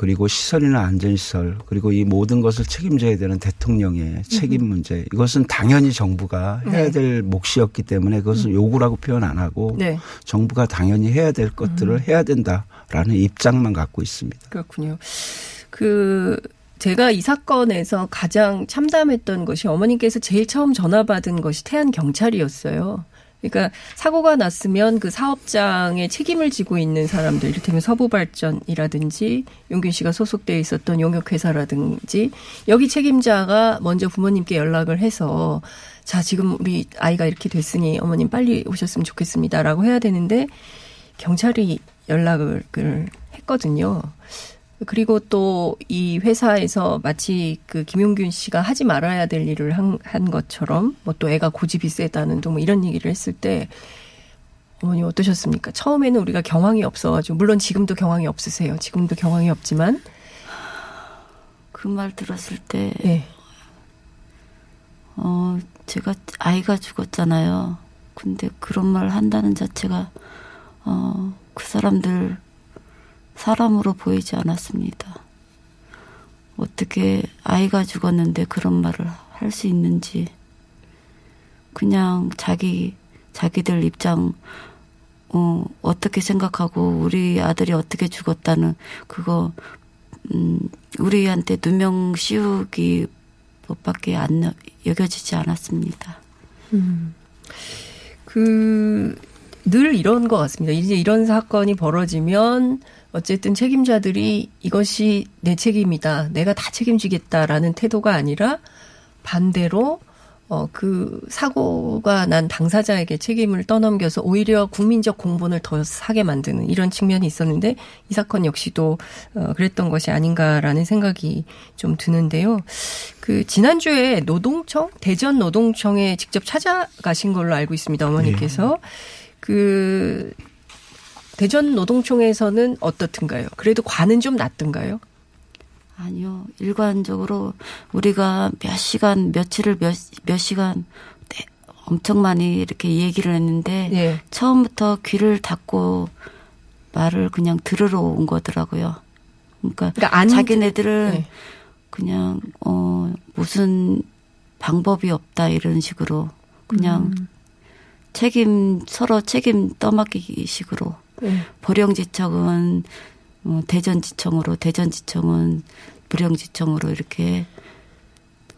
그리고 시설이나 안전시설 그리고 이 모든 것을 책임져야 되는 대통령의 책임 문제 이것은 당연히 정부가 해야 네. 될 몫이었기 때문에 그것은 요구라고 표현 안 하고 네. 정부가 당연히 해야 될 것들을 해야 된다라는 입장만 갖고 있습니다. 그렇군요. 그 제가 이 사건에서 가장 참담했던 것이 어머님께서 제일 처음 전화 받은 것이 태안 경찰이었어요. 그러니까 사고가 났으면 그 사업장에 책임을 지고 있는 사람들, 이를테면 서부발전이라든지 용균 씨가 소속되어 있었던 용역회사라든지 여기 책임자가 먼저 부모님께 연락을 해서 자 지금 우리 아이가 이렇게 됐으니 어머님 빨리 오셨으면 좋겠습니다라고 해야 되는데 경찰이 연락을 했거든요. 그리고 또 이 회사에서 마치 그 김용균 씨가 하지 말아야 될 일을 한, 한 것처럼 뭐 또 애가 고집이 세다는 둥뭐 이런 얘기를 했을 때 어머니 어떠셨습니까? 처음에는 우리가 경황이 없어가지고 물론 지금도 경황이 없으세요. 지금도 경황이 없지만 그 말 들었을 때, 예. 어, 제가 아이가 죽었잖아요. 근데 그런 말 한다는 자체가, 어, 그 사람들 사람으로 보이지 않았습니다. 어떻게 아이가 죽었는데 그런 말을 할 수 있는지, 그냥 자기, 자기들 입장, 어, 어떻게 생각하고 우리 아들이 어떻게 죽었다는 그거, 음, 우리한테 누명 씌우기 못밖에 안 여- 여겨지지 않았습니다. 음. 그, 늘 이런 것 같습니다. 이제 이런 사건이 벌어지면 어쨌든 책임자들이 이것이 내 책임이다. 내가 다 책임지겠다라는 태도가 아니라 반대로 어, 그 사고가 난 당사자에게 책임을 떠넘겨서 오히려 국민적 공분을 더 사게 만드는 이런 측면이 있었는데 이 사건 역시도 어, 그랬던 것이 아닌가라는 생각이 좀 드는데요. 그 지난주에 노동청 대전 노동청에 직접 찾아가신 걸로 알고 있습니다. 어머니께서 그 대전 노동청에서는 어떻든가요? 그래도 관은 좀 낫던가요? 아니요. 일관적으로 우리가 몇 시간, 며칠을 몇, 몇 시간 네, 엄청 많이 이렇게 얘기를 했는데 예. 처음부터 귀를 닫고 말을 그냥 들으러 온 거더라고요. 그러니까, 그러니까 안 자기네들은 네. 그냥 어 무슨 방법이 없다 이런 식으로 그냥 음. 책임 서로 책임 떠맡기기 식으로 네. 보령지청은 어, 대전지청으로 대전지청은 부령지청으로 이렇게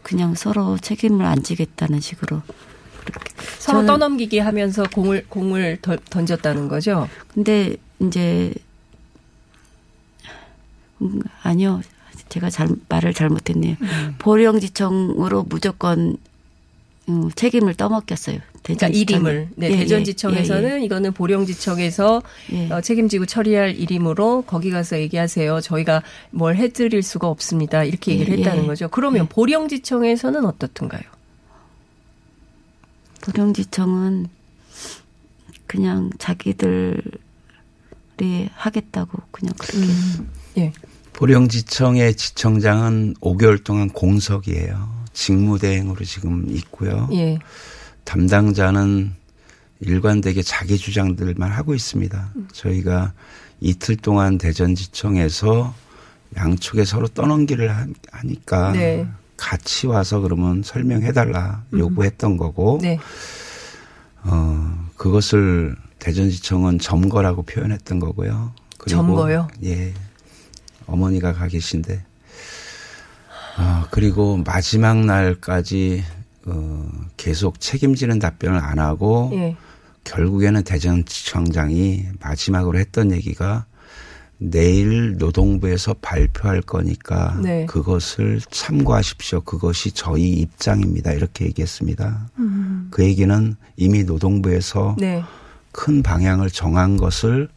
그냥 서로 책임을 안 지겠다는 식으로 서로 저는- 떠넘기기 하면서 공을 공을 던- 던졌다는 거죠. 근데 이제 음, 아니요 제가 잘 말을 잘못했네요. 음. 보령지청으로 무조건 음, 책임을 떠맡겼어요. 그러니까 대전지청이. 이림을 네, 예, 예, 대전지청에서는 예, 예. 이거는 보령지청에서 어, 책임지고 처리할 일이므로 거기 가서 얘기하세요. 저희가 뭘 해드릴 수가 없습니다. 이렇게 얘기를 예, 했다는 예. 거죠. 그러면 보령지청에서는 어떻든가요? 보령지청은 그냥 자기들이 하겠다고 그냥 그렇게. 예. 보령지청의 지청장은 5개월 동안 공석이에요. 직무대행으로 지금 있고요. 예. 담당자는 일관되게 자기 주장들만 하고 있습니다. 음. 저희가 이틀 동안 대전지청에서 양쪽에 서로 떠넘기를 하- 하니까 네. 같이 와서 그러면 설명해달라 요구했던 거고 네. 어, 그것을 대전지청은 점거라고 표현했던 거고요. 그리고 점거요? 예. 어머니가 가 계신데. 어, 그리고 마지막 날까지 어, 계속 책임지는 답변을 안 하고 예. 결국에는 대전지청장이 마지막으로 했던 얘기가 내일 노동부에서 발표할 거니까 네. 그것을 참고하십시오. 그것이 저희 입장입니다. 이렇게 얘기했습니다. 음. 그 얘기는 이미 노동부에서 네. 큰 방향을 정한 것을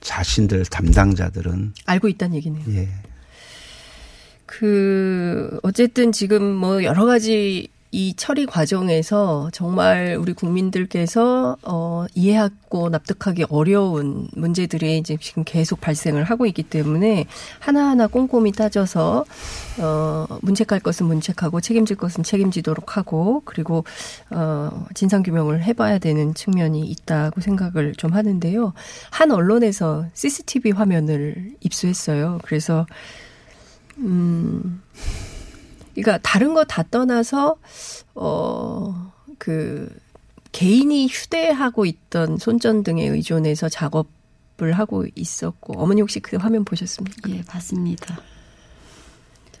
자신들 담당자들은 알고 있다는 얘기네요. 예. 그 어쨌든 지금 뭐 여러 가지 이 처리 과정에서 정말 우리 국민들께서 어 이해하고 납득하기 어려운 문제들이 이제 지금 계속 발생을 하고 있기 때문에 하나하나 꼼꼼히 따져서 어 문책할 것은 문책하고 책임질 것은 책임지도록 하고 그리고 어 진상 규명을 해 봐야 되는 측면이 있다고 생각을 좀 하는데요. 한 언론에서 CCTV 화면을 입수했어요. 그래서 음, 그러니까 다른 거 다 떠나서 어 그 개인이 휴대하고 있던 손전등에 의존해서 작업을 하고 있었고 어머니 혹시 그 화면 보셨습니까? 예, 봤습니다.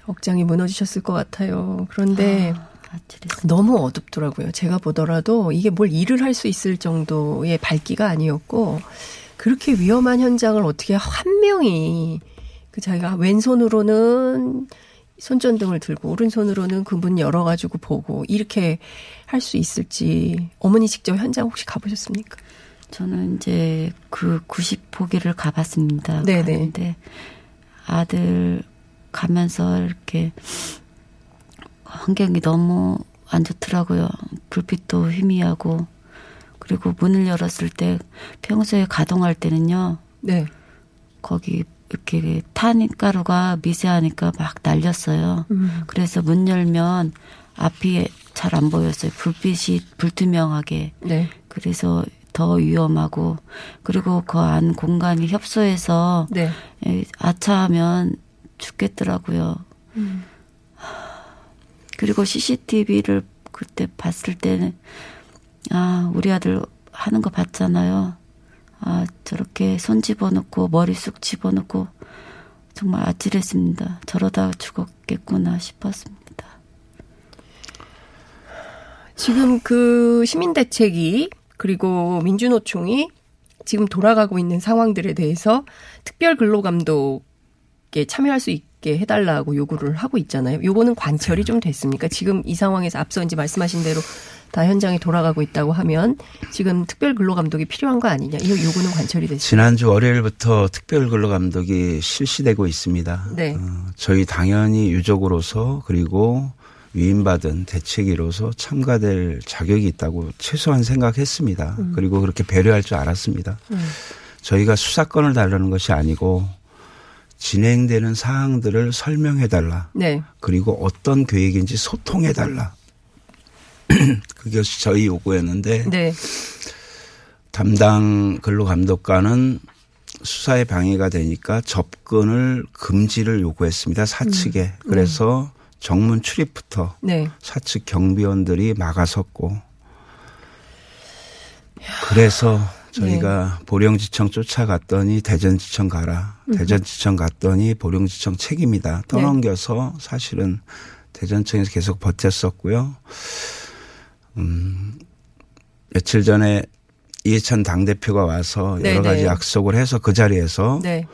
억장이 무너지셨을 것 같아요. 그런데 너무 어둡더라고요. 제가 보더라도 이게 뭘 일을 할 수 있을 정도의 밝기가 아니었고 그렇게 위험한 현장을 어떻게 한 명이 그 자기가 왼손으로는 손전등을 들고 오른손으로는 그 문 열어가지고 보고 이렇게 할 수 있을지 어머니 직접 현장 혹시 가보셨습니까? 저는 이제 그 90포기를 가봤습니다. 네네. 갔는데 아들 가면서 이렇게 환경이 너무 안 좋더라고요. 불빛도 희미하고 그리고 문을 열었을 때 평소에 가동할 때는요. 네. 거기 이렇게 탄가루가 미세하니까 막 날렸어요. 음. 그래서 문 열면 앞이 잘 안 보였어요. 불빛이 불투명하게. 네. 그래서 더 위험하고 그리고 그 안 공간이 협소해서 네. 에, 아차하면 죽겠더라고요. 음. 그리고 CCTV를 그때 봤을 때는 아 우리 아들 하는 거 봤잖아요. 아 저렇게 손 집어넣고 머리 쑥 집어넣고 정말 아찔했습니다. 저러다 죽었겠구나 싶었습니다. 지금 그 시민대책이 그리고 민주노총이 지금 돌아가고 있는 상황들에 대해서 특별 근로감독에 참여할 수 있게 해달라고 요구를 하고 있잖아요. 요거는 관철이 좀 됐습니까? 지금 이 상황에서 앞서 이제 말씀하신 대로 다 현장에 돌아가고 있다고 하면 지금 특별 근로 감독이 필요한 거 아니냐? 이 요구는 관철이 됐습니다. 지난주 월요일부터 특별 근로 감독이 실시되고 있습니다. 네. 어, 저희 당연히 유족으로서 그리고 위임받은 대책위로서 참가될 자격이 있다고 최소한 생각했습니다. 음. 그리고 그렇게 배려할 줄 알았습니다. 음. 저희가 수사권을 달라는 것이 아니고 진행되는 사항들을 설명해 달라. 네. 그리고 어떤 계획인지 소통해 달라. 그것이 저희 요구였는데 네. 담당 근로감독관은 수사에 방해가 되니까 접근을 금지를 요구했습니다. 사측에. 음. 그래서 정문 출입부터 네. 사측 경비원들이 막아섰고 그래서 저희가 보령지청 쫓아갔더니 대전지청 가라. 네. 음흠. 대전지청 갔더니 보령지청 책임이다. 떠넘겨서 사실은 대전청에서 계속 버텼었고요. 음, 며칠 전에 이해찬 당대표가 와서 여러 네네. 가지 약속을 해서 그 자리에서 네.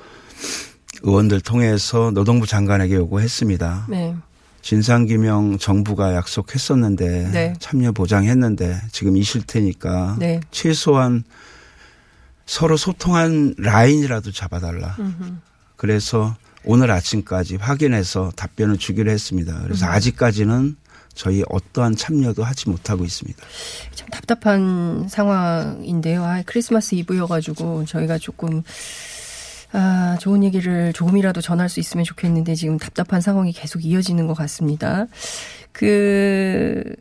의원들 통해서 노동부 장관에게 요구했습니다. 네. 진상규명 정부가 약속했었는데 네. 참여 보장했는데 지금 이 실태니까 네. 최소한 서로 소통한 라인이라도 잡아달라. 음흠. 그래서 오늘 아침까지 확인해서 답변을 주기로 했습니다. 그래서 음. 아직까지는 저희 어떠한 참여도 하지 못하고 있습니다. 참 답답한 상황인데요. 아, 크리스마스 이브여가지고 저희가 조금 아, 좋은 얘기를 조금이라도 전할 수 있으면 좋겠는데 지금 답답한 상황이 계속 이어지는 것 같습니다. 그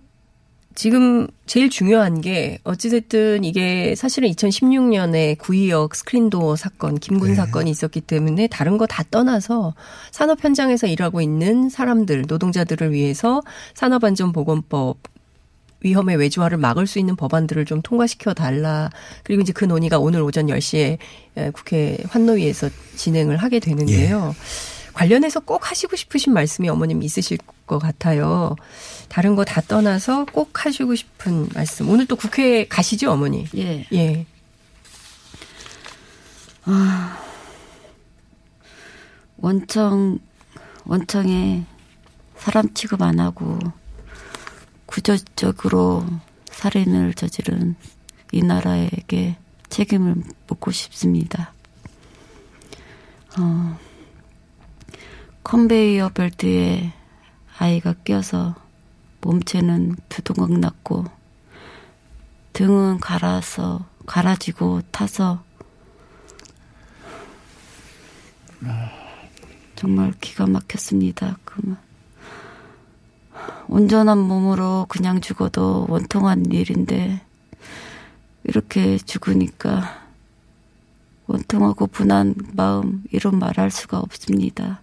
지금 제일 중요한 게 어찌됐든 이게 사실은 2016년에 구의역 스크린도어 사건, 김군 사건이 있었기 때문에 다른 거 다 떠나서 산업 현장에서 일하고 있는 사람들, 노동자들을 위해서 산업안전보건법 위험의 외주화를 막을 수 있는 법안들을 좀 통과시켜 달라. 그리고 이제 그 논의가 오늘 오전 10시에 국회 환노위에서 진행을 하게 되는데요. 관련해서 꼭 하시고 싶으신 말씀이 어머님 있으실 것 같아요. 다른 거 다 떠나서 꼭 하시고 싶은 말씀. 오늘 또 국회 가시죠, 어머니? 예. 예. 아, 원청, 원청에 사람 취급 안 하고 구조적으로 살인을 저지른 이 나라에게 책임을 묻고 싶습니다. 어, 컨베이어 벨트에 아이가 껴서 몸체는 두동강 났고 등은 갈아서 갈아지고 타서 정말 기가 막혔습니다. 그 온전한 몸으로 그냥 죽어도 원통한 일인데 이렇게 죽으니까 원통하고 분한 마음 이런 말할 수가 없습니다.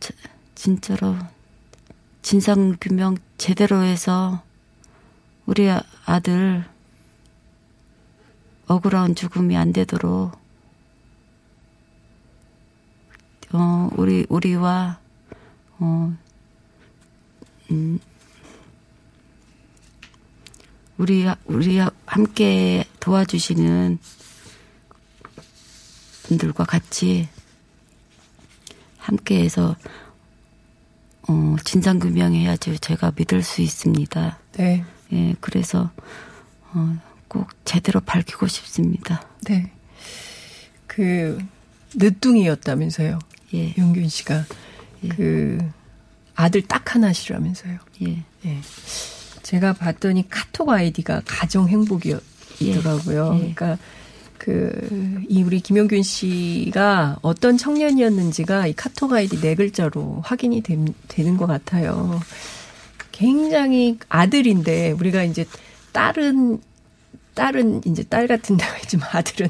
저, 진짜로 진상 규명 제대로 해서 우리 아들 억울한 죽음이 안 되도록 어 우리 우리와 어 음, 우리 우리 함께 도와주시는 분들과 같이 함께해서 어 진상 규명해야지 제가 믿을 수 있습니다. 네. 예, 그래서 어, 꼭 제대로 밝히고 싶습니다. 네. 그 늦둥이였다면서요. 예. 용균 씨가 그 아들 딱 하나시라면서요. 예. 예. 제가 봤더니 카톡 아이디가 가정 행복이더라고요. 예. 그러니까 그 이 우리 김용균 씨가 어떤 청년이었는지가 이 카톡 아이디 네 글자로 확인이 됨, 되는 것 같아요. 굉장히 아들인데 우리가 이제 딸은 딸은 이제 딸 같은 데가 있지만 아들은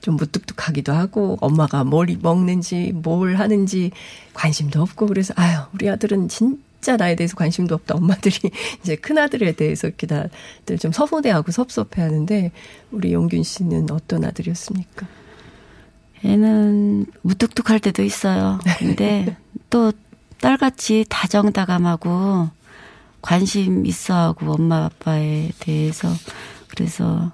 좀 무뚝뚝하기도 하고 엄마가 뭘 먹는지 뭘 하는지 관심도 없고 그래서 아유 우리 아들은 진 짜 나에 대해서 관심도 없다 엄마들이 이제 큰 아들에 대해서 이렇게 다들 좀 서운해하고 섭섭해하는데 우리 용균 씨는 어떤 아들이었습니까? 애는 무뚝뚝할 때도 있어요. 근데 또 딸같이 다정다감하고 관심 있어하고 엄마 아빠에 대해서 그래서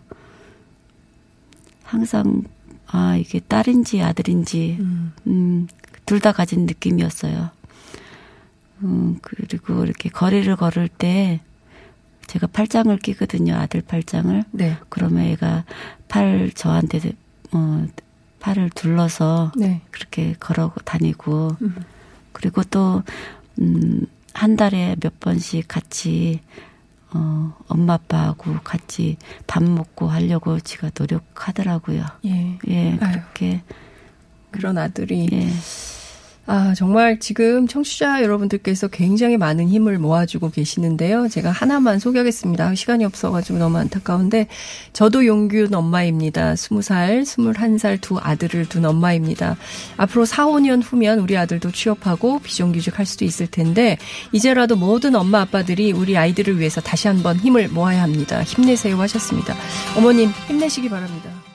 항상 아 이게 딸인지 아들인지 음, 둘 다 가진 느낌이었어요. 음, 그리고 이렇게 거리를 걸을 때 제가 팔짱을 끼거든요. 아들 팔짱을. 네. 그러면 애가 팔 저한테 어 팔을 둘러서 네. 그렇게 걸어 다니고 음. 그리고 또 음, 한 달에 몇 번씩 같이 어, 엄마 아빠하고 같이 밥 먹고 하려고 지가 노력하더라고요. 예. 예. 그렇게 그런 아들이 예. 아, 정말 지금 청취자 여러분들께서 굉장히 많은 힘을 모아주고 계시는데요. 제가 하나만 소개하겠습니다. 시간이 없어가지고 너무 안타까운데, 저도 용균 엄마입니다. 20살, 21살 두 아들을 둔 엄마입니다. 앞으로 4, 5년 후면 우리 아들도 취업하고 비정규직 할 수도 있을 텐데, 이제라도 모든 엄마 아빠들이 우리 아이들을 위해서 다시 한번 힘을 모아야 합니다. 힘내세요 하셨습니다. 어머님, 힘내시기 바랍니다.